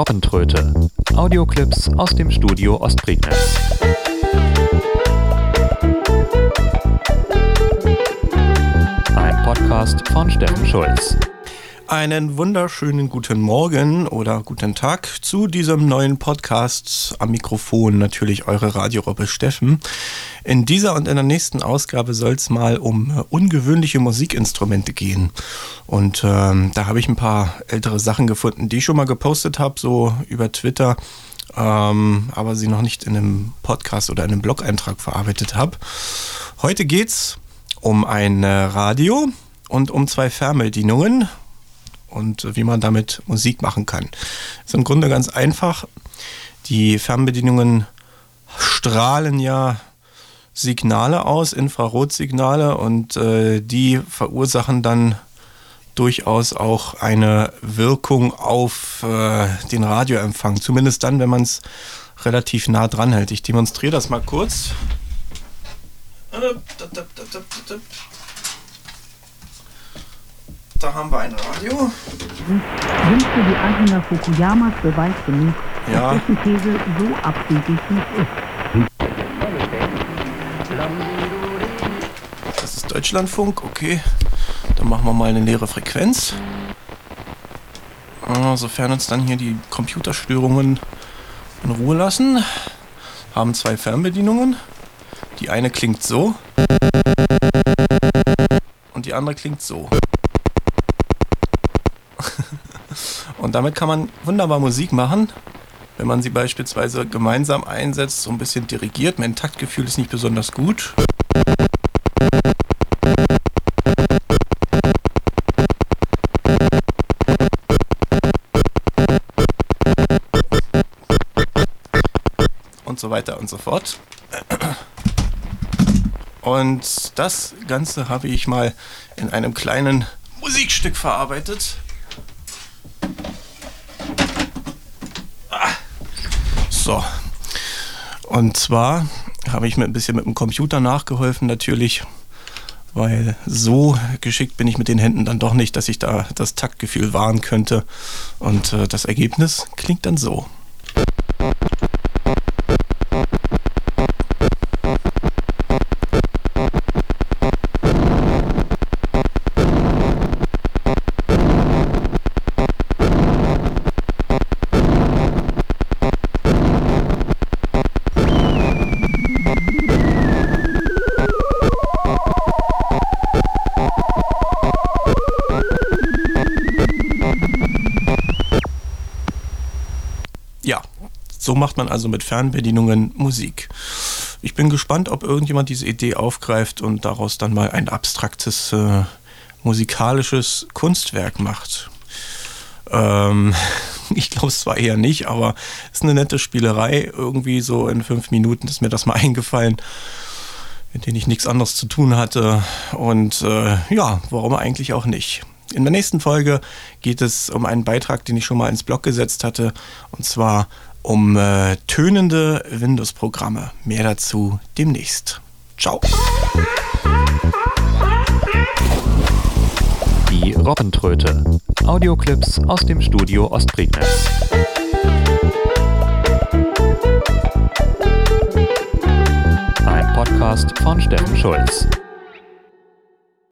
Robbentröte. Audioclips aus dem Studio Ostprignitz. Ein Podcast von Steffen Schulz. Einen wunderschönen guten Morgen oder guten Tag zu diesem neuen Podcast am Mikrofon. Natürlich eure Radiorobbe Steffen. In dieser und in der nächsten Ausgabe soll es mal um ungewöhnliche Musikinstrumente gehen. Und ähm, da habe ich ein paar ältere Sachen gefunden, die ich schon mal gepostet habe, so über Twitter. Ähm, aber sie noch nicht in einem Podcast oder einem Blog-Eintrag verarbeitet habe. Heute geht es um ein Radio und um zwei Fernbedienungen und wie man damit Musik machen kann. Ist im Grunde ganz einfach. Die Fernbedienungen strahlen ja Signale aus, Infrarotsignale, und äh, die verursachen dann durchaus auch eine Wirkung auf äh, den Radioempfang. Zumindest dann, wenn man es relativ nah dran hält. Ich demonstriere das mal kurz. Da haben wir ein Radio. Sind für die Anhänger Fukuyamas Beweis genug, Ja. dass dessen These so abwegig nicht ist. Das ist Deutschlandfunk, okay. Dann machen wir mal eine leere Frequenz. Ah, Sofern uns dann hier die Computerstörungen in Ruhe lassen. Haben zwei Fernbedienungen. Die eine klingt so. Und die andere klingt so. Und damit kann man wunderbar Musik machen, wenn man sie beispielsweise gemeinsam einsetzt, so ein bisschen dirigiert. Mein Taktgefühl ist nicht besonders gut. und so weiter und so fort. Und das Ganze habe ich mal in einem kleinen Musikstück verarbeitet. So. Und zwar habe ich mir ein bisschen mit dem Computer nachgeholfen, natürlich, weil so geschickt bin ich mit den Händen dann doch nicht, dass ich da das Taktgefühl wahren könnte. Und äh, das Ergebnis klingt dann so. So macht man also mit Fernbedienungen Musik. Ich bin gespannt, ob irgendjemand diese Idee aufgreift und daraus dann mal ein abstraktes äh, musikalisches Kunstwerk macht. Ähm, ich glaube es zwar eher nicht, aber es ist eine nette Spielerei. Irgendwie so in fünf Minuten ist mir das mal eingefallen, in denen ich nichts anderes zu tun hatte. Und äh, ja, warum eigentlich auch nicht? In der nächsten Folge geht es um einen Beitrag, den ich schon mal ins Blog gesetzt hatte, und zwar um äh, tönende Windows-Programme. Mehr dazu demnächst. Ciao. Die Robbentröte. Audioclips aus dem Studio Ostprignitz. Ein Podcast von Steffen Schulz.